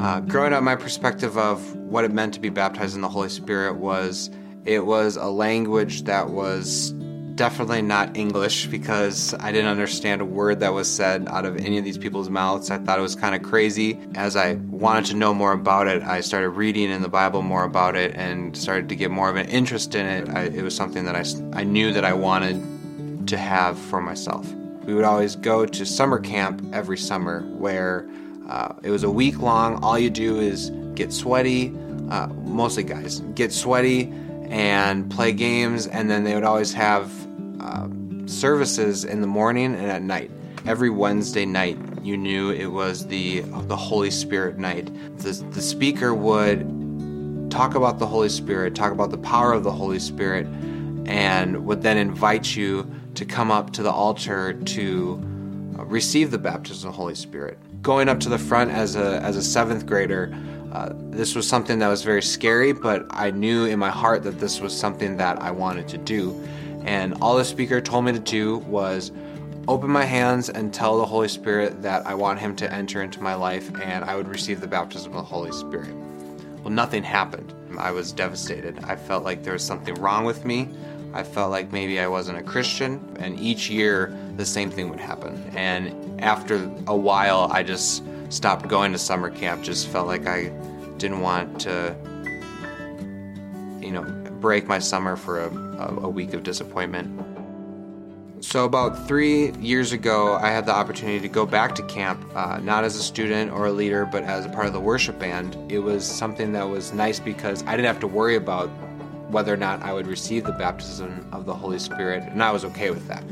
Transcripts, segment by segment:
Uh, growing up, my perspective of what it meant to be baptized in the Holy Spirit was it was a language that was definitely not English because I didn't understand a word that was said out of any of these people's mouths. I thought it was kind of crazy. As I wanted to know more about it, I started reading in the Bible more about it and started to get more of an interest in it. I, it was something that I, I knew that I wanted to have for myself. We would always go to summer camp every summer where uh, it was a week long. All you do is get sweaty, uh, mostly guys, get sweaty and play games, and then they would always have uh, services in the morning and at night. Every Wednesday night, you knew it was the the Holy Spirit night. The, the speaker would talk about the Holy Spirit, talk about the power of the Holy Spirit, and would then invite you to come up to the altar to receive the baptism of the Holy Spirit going up to the front as a as a seventh grader, uh, this was something that was very scary, but I knew in my heart that this was something that I wanted to do. And all the speaker told me to do was open my hands and tell the Holy Spirit that I want Him to enter into my life and I would receive the baptism of the Holy Spirit. Well, nothing happened. I was devastated. I felt like there was something wrong with me. I felt like maybe I wasn't a Christian, and each year the same thing would happen. And after a while, I just stopped going to summer camp, just felt like I didn't want to, you know, break my summer for a, a week of disappointment. So, about three years ago, I had the opportunity to go back to camp, uh, not as a student or a leader, but as a part of the worship band. It was something that was nice because I didn't have to worry about whether or not I would receive the baptism of the Holy Spirit, and I was okay with that.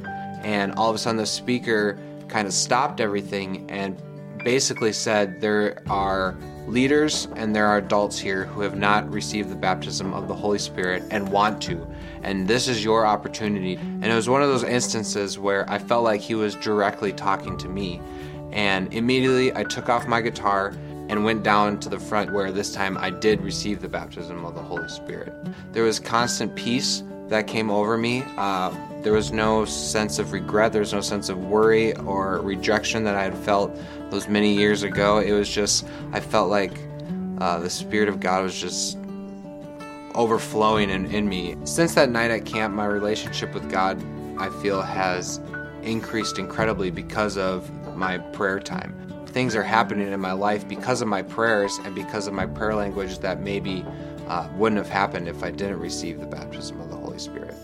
And all of a sudden, the speaker kind of stopped everything and basically said there are leaders and there are adults here who have not received the baptism of the Holy Spirit and want to. And this is your opportunity. And it was one of those instances where I felt like he was directly talking to me. And immediately I took off my guitar and went down to the front where this time I did receive the baptism of the Holy Spirit. There was constant peace that came over me. Uh, there was no sense of regret, there was no sense of worry or rejection that I had felt those many years ago. It was just, I felt like uh, the Spirit of God was just overflowing in, in me. Since that night at camp, my relationship with God, I feel, has increased incredibly because of my prayer time things are happening in my life because of my prayers and because of my prayer language that maybe uh, wouldn't have happened if I didn't receive the baptism of the Holy Spirit.